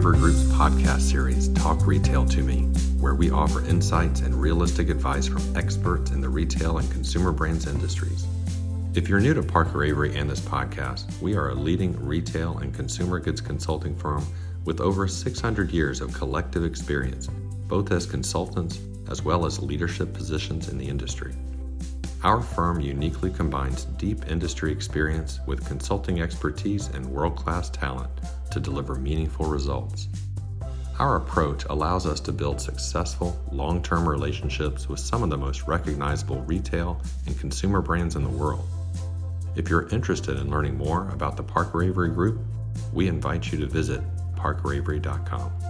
Avery Group's podcast series, Talk Retail to Me, where we offer insights and realistic advice from experts in the retail and consumer brands industries. If you're new to Parker Avery and this podcast, we are a leading retail and consumer goods consulting firm with over 600 years of collective experience, both as consultants as well as leadership positions in the industry. Our firm uniquely combines deep industry experience with consulting expertise and world class talent to deliver meaningful results. Our approach allows us to build successful, long term relationships with some of the most recognizable retail and consumer brands in the world. If you're interested in learning more about the Parker Avery Group, we invite you to visit parkeravery.com.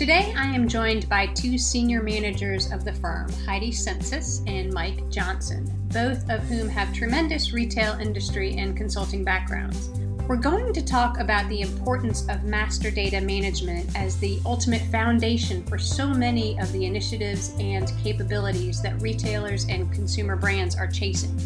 Today, I am joined by two senior managers of the firm, Heidi Sensis and Mike Johnson, both of whom have tremendous retail industry and consulting backgrounds. We're going to talk about the importance of master data management as the ultimate foundation for so many of the initiatives and capabilities that retailers and consumer brands are chasing.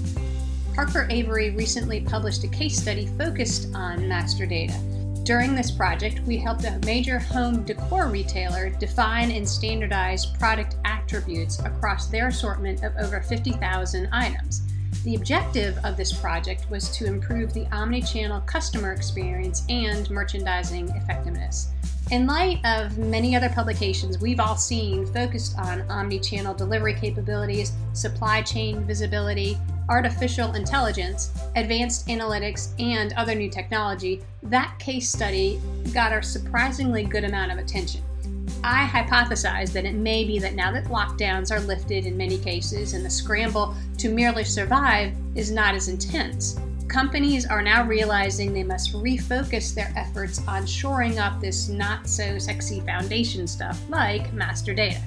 Parker Avery recently published a case study focused on master data. During this project, we helped a major home decor retailer define and standardize product attributes across their assortment of over 50,000 items. The objective of this project was to improve the omni-channel customer experience and merchandising effectiveness. In light of many other publications we've all seen focused on omni-channel delivery capabilities, supply chain visibility, artificial intelligence, advanced analytics, and other new technology, that case study got a surprisingly good amount of attention. I hypothesize that it may be that now that lockdowns are lifted in many cases and the scramble to merely survive is not as intense, companies are now realizing they must refocus their efforts on shoring up this not so sexy foundation stuff like master data.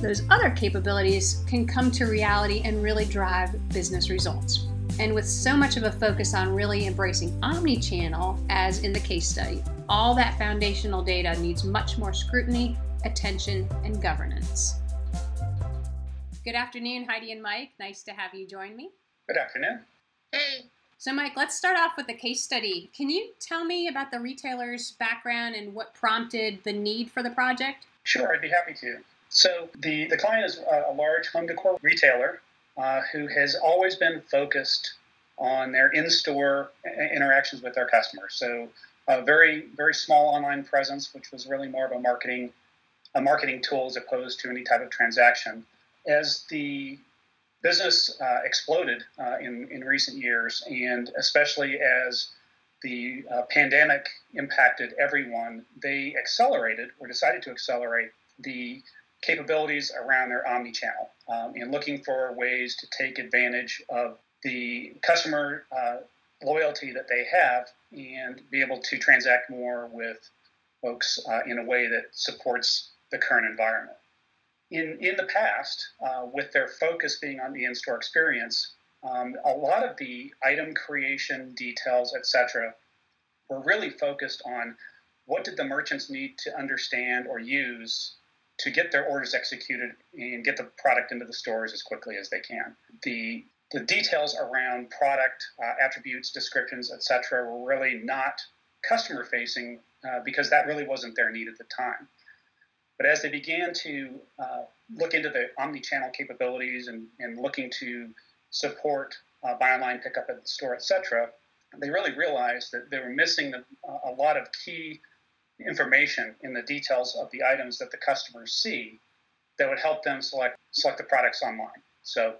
Those other capabilities can come to reality and really drive business results. And with so much of a focus on really embracing omni channel, as in the case study, all that foundational data needs much more scrutiny, attention, and governance. Good afternoon, Heidi and Mike. Nice to have you join me. Good afternoon. Hey. So, Mike, let's start off with the case study. Can you tell me about the retailer's background and what prompted the need for the project? Sure, I'd be happy to. So, the, the client is a large home decor retailer uh, who has always been focused on their in store interactions with their customers. So, a very very small online presence, which was really more of a marketing a marketing tool as opposed to any type of transaction. As the business uh, exploded uh, in in recent years, and especially as the uh, pandemic impacted everyone, they accelerated or decided to accelerate the capabilities around their omni-channel um, and looking for ways to take advantage of the customer uh, loyalty that they have and be able to transact more with folks uh, in a way that supports the current environment. In, in the past, uh, with their focus being on the in-store experience, um, a lot of the item creation details, etc., were really focused on what did the merchants need to understand or use to get their orders executed and get the product into the stores as quickly as they can. The the details around product uh, attributes, descriptions, etc., were really not customer facing uh, because that really wasn't their need at the time. But as they began to uh, look into the omni-channel capabilities and, and looking to support uh, buy online, pick up at the store, etc., they really realized that they were missing a, a lot of key information in the details of the items that the customers see that would help them select select the products online. So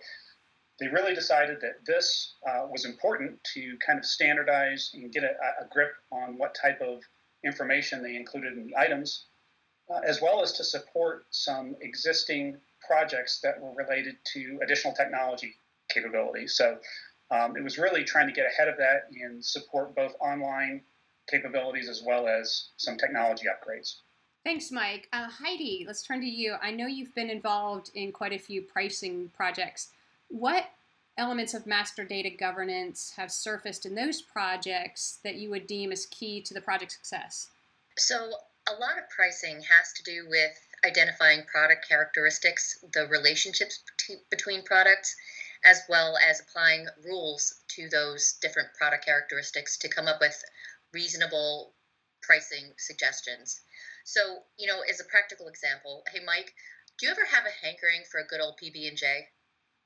they really decided that this uh, was important to kind of standardize and get a, a, grip on what type of information they included in the items, uh, as well as to support some existing projects that were related to additional technology capabilities. So um, it was really trying to get ahead of that and support both online capabilities as well as some technology upgrades. Thanks, Mike. Uh, Heidi, let's turn to you. I know you've been involved in quite a few pricing projects. What elements of master data governance have surfaced in those projects that you would deem as key to the project success? So, a lot of pricing has to do with identifying product characteristics, the relationships between products, as well as applying rules to those different product characteristics to come up with reasonable pricing suggestions. So, you know, as a practical example, hey Mike, do you ever have a hankering for a good old PB and J?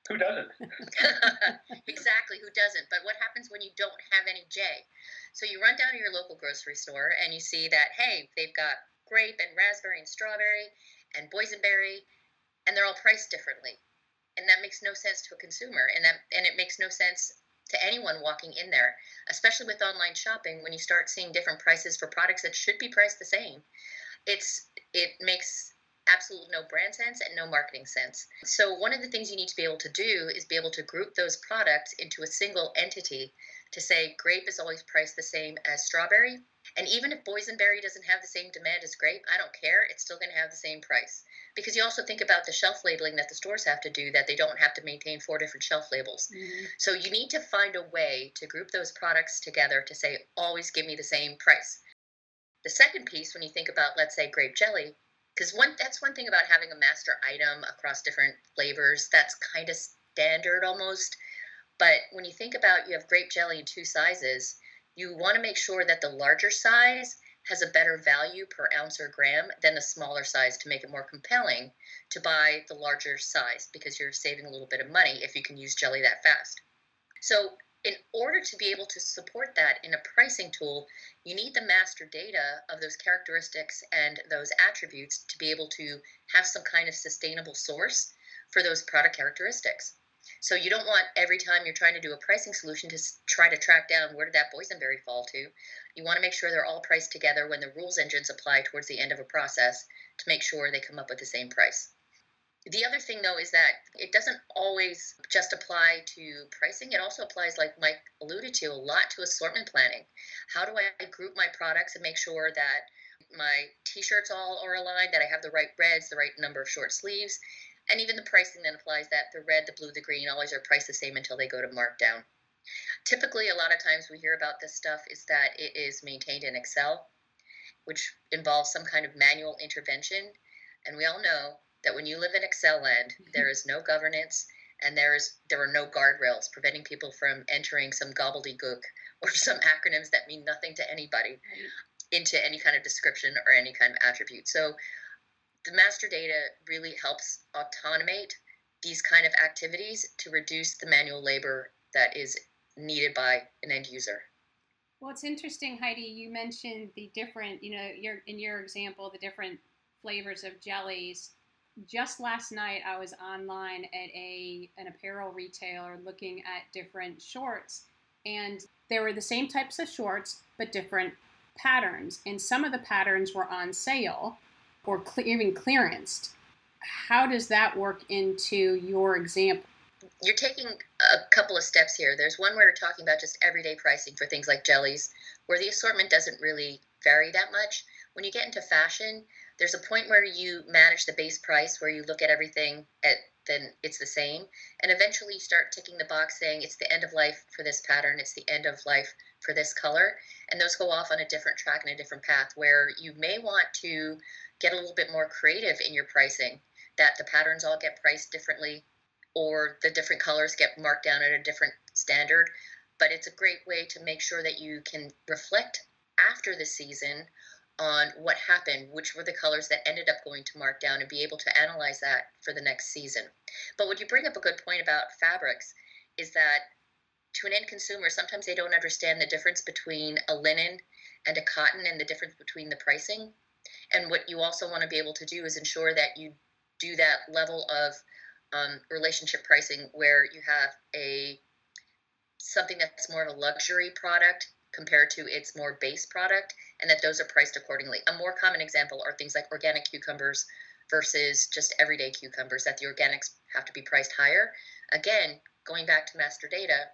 Who doesn't? exactly, who doesn't? But what happens when you don't have any J? So you run down to your local grocery store and you see that hey, they've got grape and raspberry and strawberry and boysenberry, and they're all priced differently, and that makes no sense to a consumer, and that and it makes no sense to anyone walking in there, especially with online shopping when you start seeing different prices for products that should be priced the same. It's it makes absolutely no brand sense and no marketing sense. So one of the things you need to be able to do is be able to group those products into a single entity to say grape is always priced the same as strawberry. And even if boysenberry doesn't have the same demand as grape, I don't care. It's still going to have the same price. Because you also think about the shelf labeling that the stores have to do, that they don't have to maintain four different shelf labels. Mm-hmm. So you need to find a way to group those products together to say, always give me the same price. The second piece, when you think about, let's say, grape jelly, because one that's one thing about having a master item across different flavors that's kind of standard almost but when you think about you have grape jelly in two sizes you want to make sure that the larger size has a better value per ounce or gram than the smaller size to make it more compelling to buy the larger size because you're saving a little bit of money if you can use jelly that fast so in order to be able to support that in a pricing tool, you need the master data of those characteristics and those attributes to be able to have some kind of sustainable source for those product characteristics. So you don't want every time you're trying to do a pricing solution to try to track down where did that boysenberry fall to. You want to make sure they're all priced together when the rules engines apply towards the end of a process to make sure they come up with the same price. The other thing, though, is that it doesn't always just apply to pricing. It also applies, like Mike alluded to, a lot to assortment planning. How do I group my products and make sure that my t-shirts all are aligned, that I have the right reds, the right number of short sleeves, and even the pricing then applies that the red, the blue, the green always are priced the same until they go to markdown. Typically, a lot of times we hear about this stuff is that it is maintained in Excel, which involves some kind of manual intervention. And we all know that when you live in Excel land, there is no governance and there is there are no guardrails preventing people from entering some gobbledygook or some acronyms that mean nothing to anybody into any kind of description or any kind of attribute. So the master data really helps automate these kind of activities to reduce the manual labor that is needed by an end user. Well, it's interesting, Heidi. You mentioned the different, you know, your in your example, the different flavors of jellies just last night I was online at a an apparel retailer looking at different shorts and they were the same types of shorts but different patterns and some of the patterns were on sale or even clearanced. How does that work into your example? You're taking a couple of steps here. There's one where you're talking about just everyday pricing for things like jellies, where the assortment doesn't really vary that much. When you get into fashion, there's a point where you manage the base price where you look at everything at then it's the same and eventually you start ticking the box saying it's the end of life for this pattern it's the end of life for this color and those go off on a different track and a different path where you may want to get a little bit more creative in your pricing that the patterns all get priced differently or the different colors get marked down at a different standard but it's a great way to make sure that you can reflect after the season on what happened, which were the colors that ended up going to markdown, and be able to analyze that for the next season. But what you bring up a good point about fabrics is that to an end consumer, sometimes they don't understand the difference between a linen and a cotton and the difference between the pricing. And what you also want to be able to do is ensure that you do that level of um, relationship pricing where you have a something that's more of a luxury product compared to its more base product and that those are priced accordingly. A more common example are things like organic cucumbers versus just everyday cucumbers, that the organics have to be priced higher. Again, going back to master data,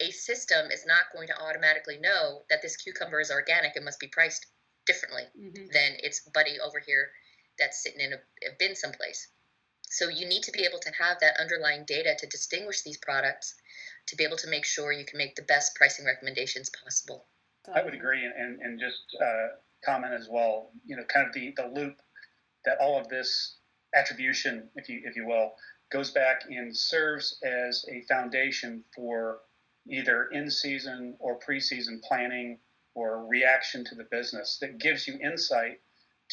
a system is not going to automatically know that this cucumber is organic and must be priced differently mm-hmm. than its buddy over here that's sitting in a, a bin someplace. So you need to be able to have that underlying data to distinguish these products to be able to make sure you can make the best pricing recommendations possible. I would agree, and, and just uh, comment as well. You know, kind of the, the loop that all of this attribution, if you if you will, goes back and serves as a foundation for either in season or preseason planning or reaction to the business that gives you insight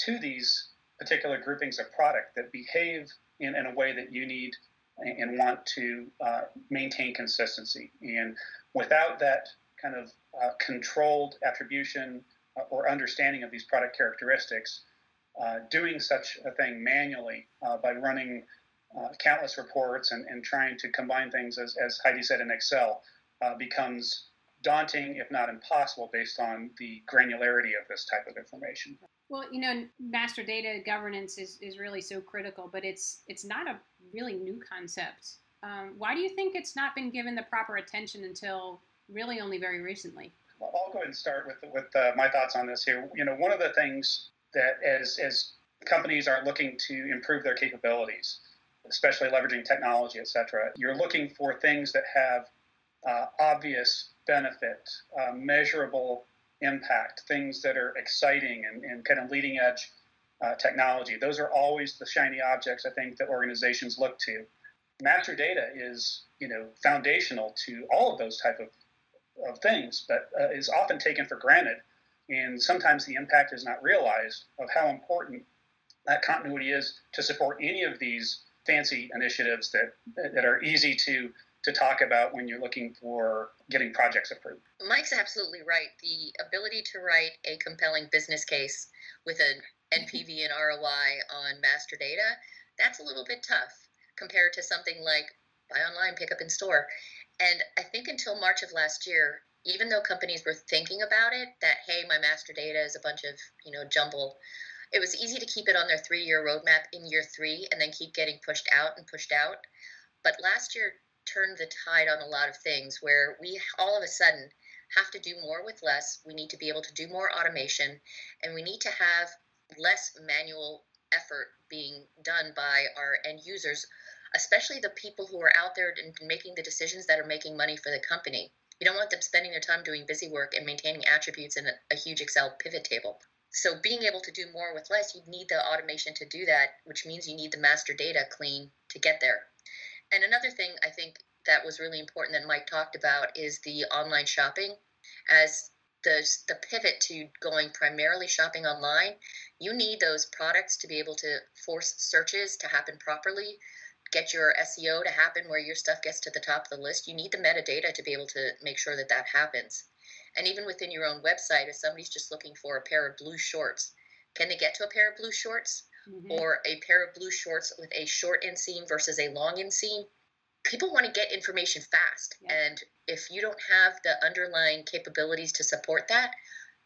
to these particular groupings of product that behave in, in a way that you need and want to uh, maintain consistency. And without that kind of uh, controlled attribution uh, or understanding of these product characteristics, uh, doing such a thing manually uh, by running uh, countless reports and, and trying to combine things, as, as Heidi said in Excel, becomes daunting, if not impossible, based on the granularity of this type of information. Well, you know, master data governance is, is really so critical, but it's it's not a really new concept. Um, why do you think it's not been given the proper attention until really only very recently? Well, I'll go ahead and start with with uh, my thoughts on this here. You know, one of the things that as as companies are looking to improve their capabilities, especially leveraging technology, et cetera, you're looking for things that have uh, obvious benefit, uh, measurable impact, things that are exciting and, and kind of leading edge uh, technology. Those are always the shiny objects I think that organizations look to. Master data is you know foundational to all of those type of, of things, but uh, is often taken for granted, and sometimes the impact is not realized of how important that continuity is to support any of these fancy initiatives that that are easy to to talk about when you're looking for getting projects approved. Mike's absolutely right. The ability to write a compelling business case with an NPV and ROI on master data, that's a little bit tough compared to something like buy online, pick up in store. And I think until March of last year, even though companies were thinking about it, that hey, my master data is a bunch of, you know, jumble, it was easy to keep it on their three year roadmap in year three and then keep getting pushed out and pushed out. But last year turned the tide on a lot of things where we all of a sudden have to do more with less. We need to be able to do more automation and we need to have less manual effort being done by our end users, especially the people who are out there and making the decisions that are making money for the company. You don't want them spending their time doing busy work and maintaining attributes in a, a huge Excel pivot table. So, being able to do more with less, you need the automation to do that, which means you need the master data clean to get there. And another thing I think that was really important that Mike talked about is the online shopping. As the, the pivot to going primarily shopping online, you need those products to be able to force searches to happen properly, get your SEO to happen where your stuff gets to the top of the list. You need the metadata to be able to make sure that that happens. And even within your own website, if somebody's just looking for a pair of blue shorts, can they get to a pair of blue shorts? Mm-hmm. or a pair of blue shorts with a short inseam versus a long inseam, people want to get information fast. Yeah. And if you don't have the underlying capabilities to support that,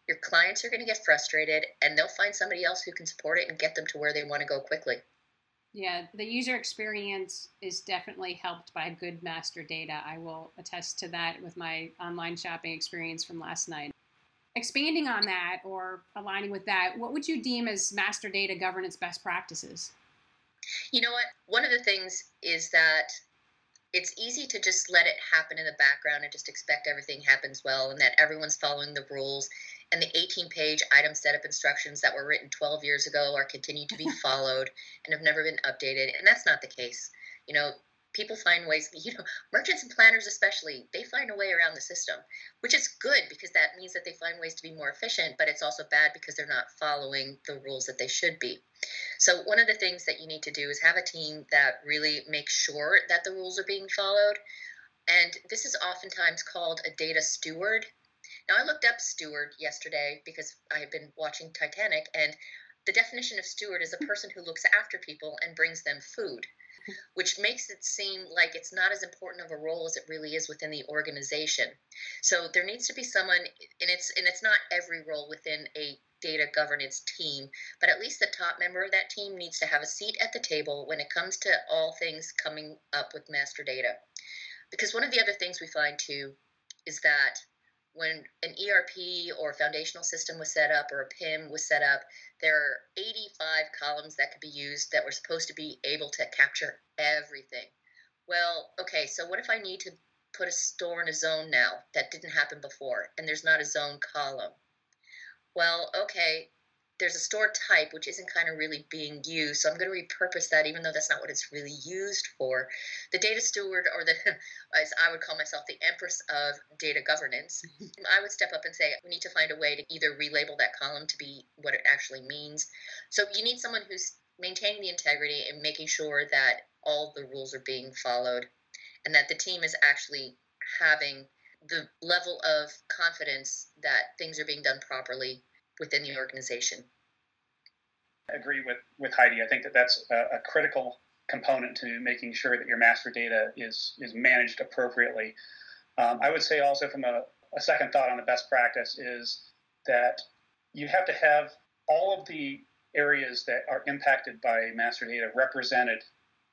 your clients are going to get frustrated and they'll find somebody else who can support it and get them to where they want to go quickly. Yeah, the user experience is definitely helped by good master data. I will attest to that with my online shopping experience from last night expanding on that or aligning with that, what would you deem as master data governance best practices? You know what? One of the things is that it's easy to just let it happen in the background and just expect everything happens well and that everyone's following the rules and the 18 page item setup instructions that were written 12 years ago are continued to be followed and have never been updated and that's not the case you know people find ways you know merchants and planners especially they find a way around the system which is good because that means that they find ways to be more efficient but it's also bad because they're not following the rules that they should be. So one of the things that you need to do is have a team that really makes sure that the rules are being followed and this is oftentimes called a data steward. Now i looked up steward yesterday because i have been watching titanic and the definition of steward is a person who looks after people and brings them food which makes it seem like it's not as important of a role as it really is within the organization. So there needs to be someone, and it's and it's not every role within a data governance team, but at least the top member of that team needs to have a seat at the table when it comes to all things coming up with master data. Because one of the other things we find too is that when an ERP or foundational system was set up or a PIM was set up, there are 85 columns that could be used that were supposed to be able to capture everything. Well, okay, so what if I need to put a store in a zone now that didn't happen before and there's not a zone column? Well, okay, there's a store type which isn't kind of really being used. So I'm going to repurpose that, even though that's not what it's really used for. The data steward, or the, as I would call myself, the empress of data governance, I would step up and say, we need to find a way to either relabel that column to be what it actually means. So you need someone who's maintaining the integrity and making sure that all the rules are being followed and that the team is actually having the level of confidence that things are being done properly within the organization. I agree with, with Heidi. I think that that's a, a critical component to making sure that your master data is, is managed appropriately. Um, I would say also from a, a second thought on the best practice is that you have to have all of the areas that are impacted by master data represented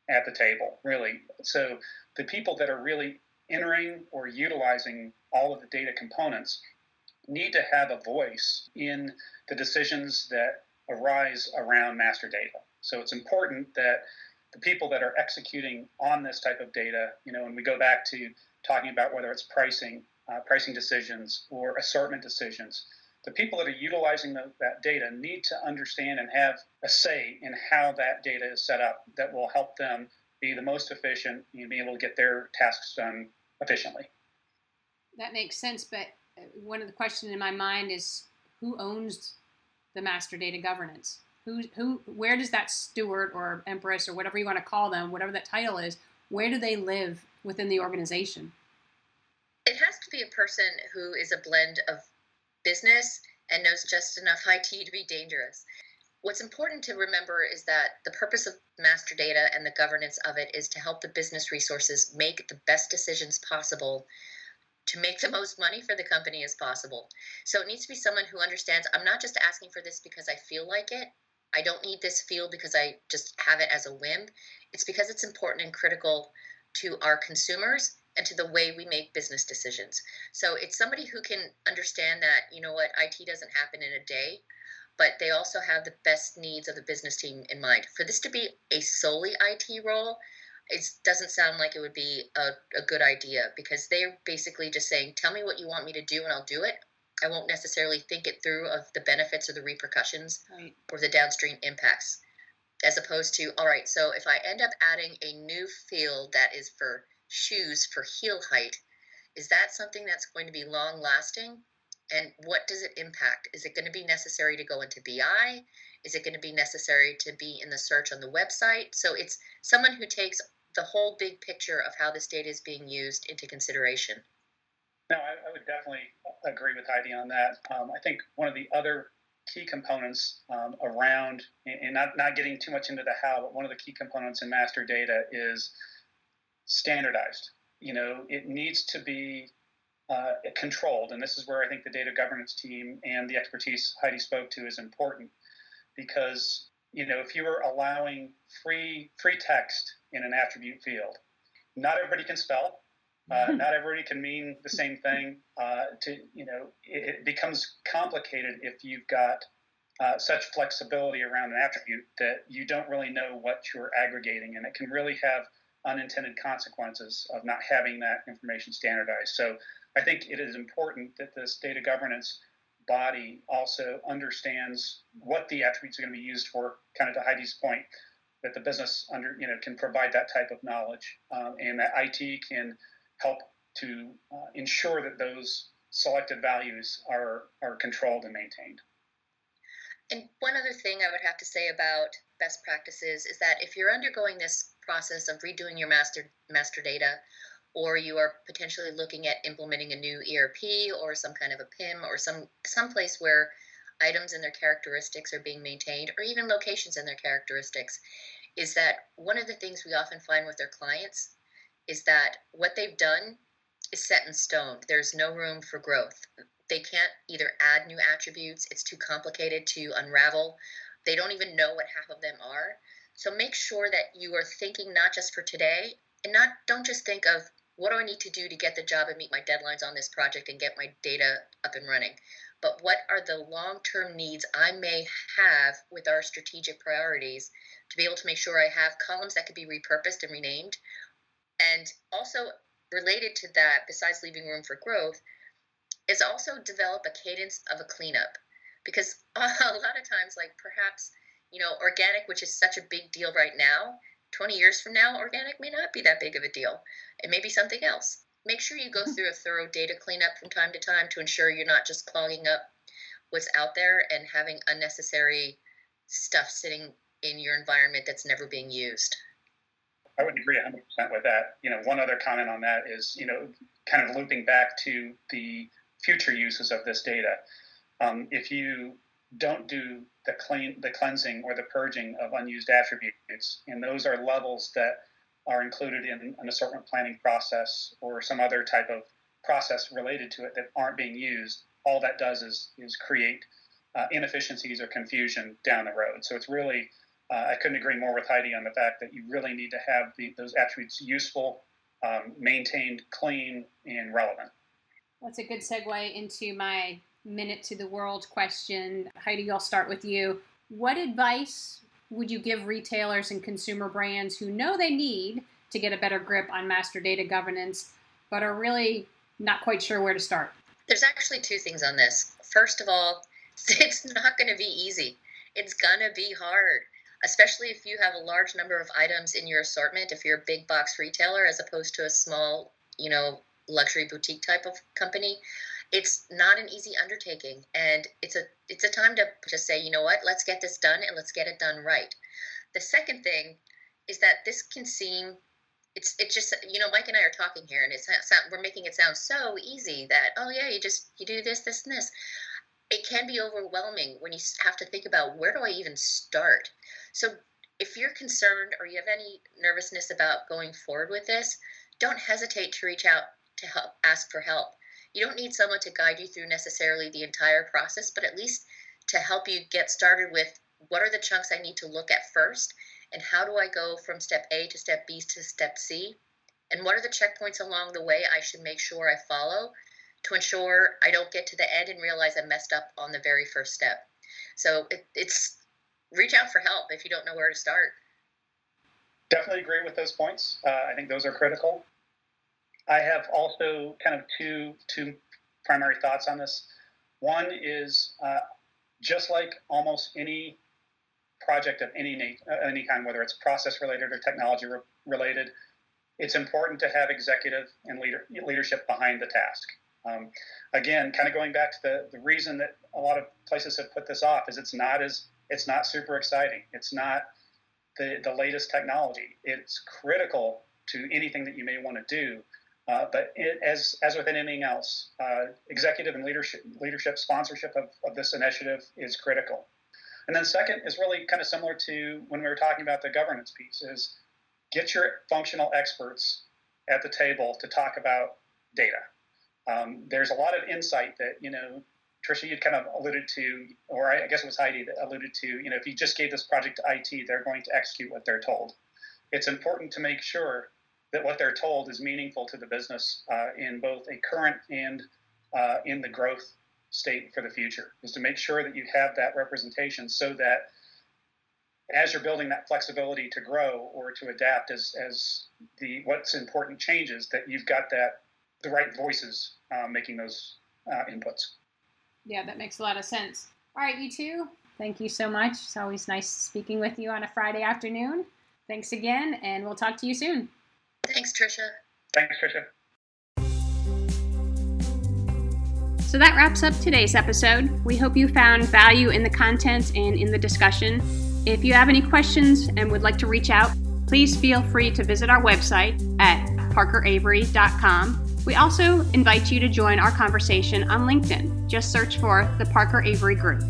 at the table, really. So the people that are really entering or utilizing all of the data components need to have a voice in the decisions that arise around master data. So it's important that the people that are executing on this type of data, you know, when we go back to talking about whether it's pricing, uh, pricing decisions or assortment decisions, the people that are utilizing the, that data need to understand and have a say in how that data is set up that will help them be the most efficient and be able to get their tasks done efficiently. That makes sense, but one of the questions in my mind is who owns the master data governance? Who, who, where does that steward or empress or whatever you want to call them, whatever that title is, where do they live within the organization? It has to be a person who is a blend of business and knows just enough IT to be dangerous. What's important to remember is that the purpose of master data and the governance of it is to help the business resources make the best decisions possible to make the most money for the company as possible. So it needs to be someone who understands I'm not just asking for this because I feel like it. I don't need this field because I just have it as a whim. It's because it's important and critical to our consumers and to the way we make business decisions. So it's somebody who can understand that, you know what, IT doesn't happen in a day, but they also have the best needs of the business team in mind. For this to be a solely IT role, it doesn't sound like it would be a, a good idea because they're basically just saying, tell me what you want me to do and I'll do it. I won't necessarily think it through of the benefits or the repercussions right. or the downstream impacts. As opposed to, all right, so if I end up adding a new field that is for shoes for heel height, is that something that's going to be long lasting? And what does it impact? Is it going to be necessary to go into BI? Is it going to be necessary to be in the search on the website? So it's someone who takes the whole big picture of how this data is being used into consideration. No, I, I would definitely agree with Heidi on that. Um, I think one of the other key components um, around, and not, not getting too much into the how, but one of the key components in master data is standardized. You know, it needs to be uh, controlled, and this is where I think the data governance team and the expertise Heidi spoke to is important because you know if you were allowing free free text in an attribute field, not everybody can spell. Uh, not everybody can mean the same thing. Uh, to you know, it, it, becomes complicated if you've got uh, such flexibility around an attribute that you don't really know what you're aggregating, and it can really have unintended consequences of not having that information standardized. So I think it is important that this data governance body also understands what the attributes are going to be used for, kind of to Heidi's point, that the business under you know can provide that type of knowledge, um, and that IT can help to uh, ensure that those selected values are are controlled and maintained. And one other thing I would have to say about best practices is that if you're undergoing this process of redoing your master master data, or you are potentially looking at implementing a new ERP or some kind of a PIM or some some place where items and their characteristics are being maintained, or even locations and their characteristics, is that one of the things we often find with their clients is that what they've done is set in stone. There's no room for growth. They can't either add new attributes, it's too complicated to unravel. They don't even know what half of them are. So make sure that you are thinking not just for today and not don't just think of what do I need to do to get the job and meet my deadlines on this project and get my data up and running, but what are the long-term needs I may have with our strategic priorities to be able to make sure I have columns that could be repurposed and renamed? And also related to that besides leaving room for growth is also develop a cadence of a cleanup. Because a lot of times, like perhaps, you know, organic, which is such a big deal right now, 20 years from now, organic may not be that big of a deal. It may be something else. Make sure you go hmm. through a thorough data cleanup from time to time to ensure you're not just clogging up what's out there and having unnecessary stuff sitting in your environment that's never being used. I would agree 100% with that. You know, one other comment on that is, you know, kind of looping back to the future uses of this data. Um, if you don't do the clean, the cleansing or the purging of unused attributes, and those are levels that are included in an assortment planning process or some other type of process related to it that aren't being used, all that does is is create uh, inefficiencies or confusion down the road. So it's really uh, I couldn't agree more with Heidi on the fact that you really need to have the, those attributes useful, um, maintained, clean, and relevant. That's a good segue into my minute to the world question. Heidi, I'll start with you. What advice would you give retailers and consumer brands who know they need to get a better grip on master data governance, but are really not quite sure where to start? There's actually two things on this. First of all, it's not going to be easy. It's going to be hard, especially if you have a large number of items in your assortment. If you're a big box retailer as opposed to a small, you know, luxury boutique type of company, it's not an easy undertaking and it's a it's a time to just say you know what? Let's get this done and let's get it done right. The second thing is that this can seem it's it's just you know mike and i are talking here and it's we're making it sound so easy that oh yeah you just you do this this and this. It can be overwhelming when you have to think about where do i even start? So if you're concerned or you have any nervousness about going forward with this don't hesitate to reach out to help ask for help you don't need someone to guide you through necessarily the entire process, but at least to help you get started with what are the chunks I need to look at first, and how do I go from step A to step B to step C, and what are the checkpoints along the way I should make sure I follow to ensure I don't get to the end and realize I messed up on the very first step. So it, it's reach out for help if you don't know where to start. Definitely agree with those points. Uh, I think those are critical. I have also kind of two two primary thoughts on this. One is uh, just like almost any project of any uh, any kind, whether it's process related or technology re- related, it's important to have executive and leader, leadership behind the task. Um, again, kind of going back to the, the reason that a lot of places have put this off is it's not as it's not super exciting. It's not the, the latest technology. It's critical to anything that you may want to do, uh, but it, as as with anything else, uh, executive and leadership leadership sponsorship of, of this initiative is critical. And then second is really kind of similar to when we were talking about the governance piece: is get your functional experts at the table to talk about data. Um, there's a lot of insight that you know. Trisha, you kind of alluded to, or I guess it was Heidi that alluded to, you know, if you just gave this project to IT, they're going to execute what they're told. It's important to make sure that what they're told is meaningful to the business uh, in both a current and uh, in the growth state for the future is to make sure that you have that representation so that as you're building that flexibility to grow or to adapt as, as the what's important changes that you've got that the right voices uh, making those uh, inputs. Yeah that makes a lot of sense. All right you two thank you so much. It's always nice speaking with you on a friday afternoon. Thanks again and we'll talk to you soon Thanks, Trisha. Thanks, Trisha. So that wraps up today's episode. We hope you found value in the content and in the discussion. If you have any questions and would like to reach out, please feel free to visit our website at parkeravery.com. We also invite you to join our conversation on LinkedIn. Just search for the Parker Avery Group.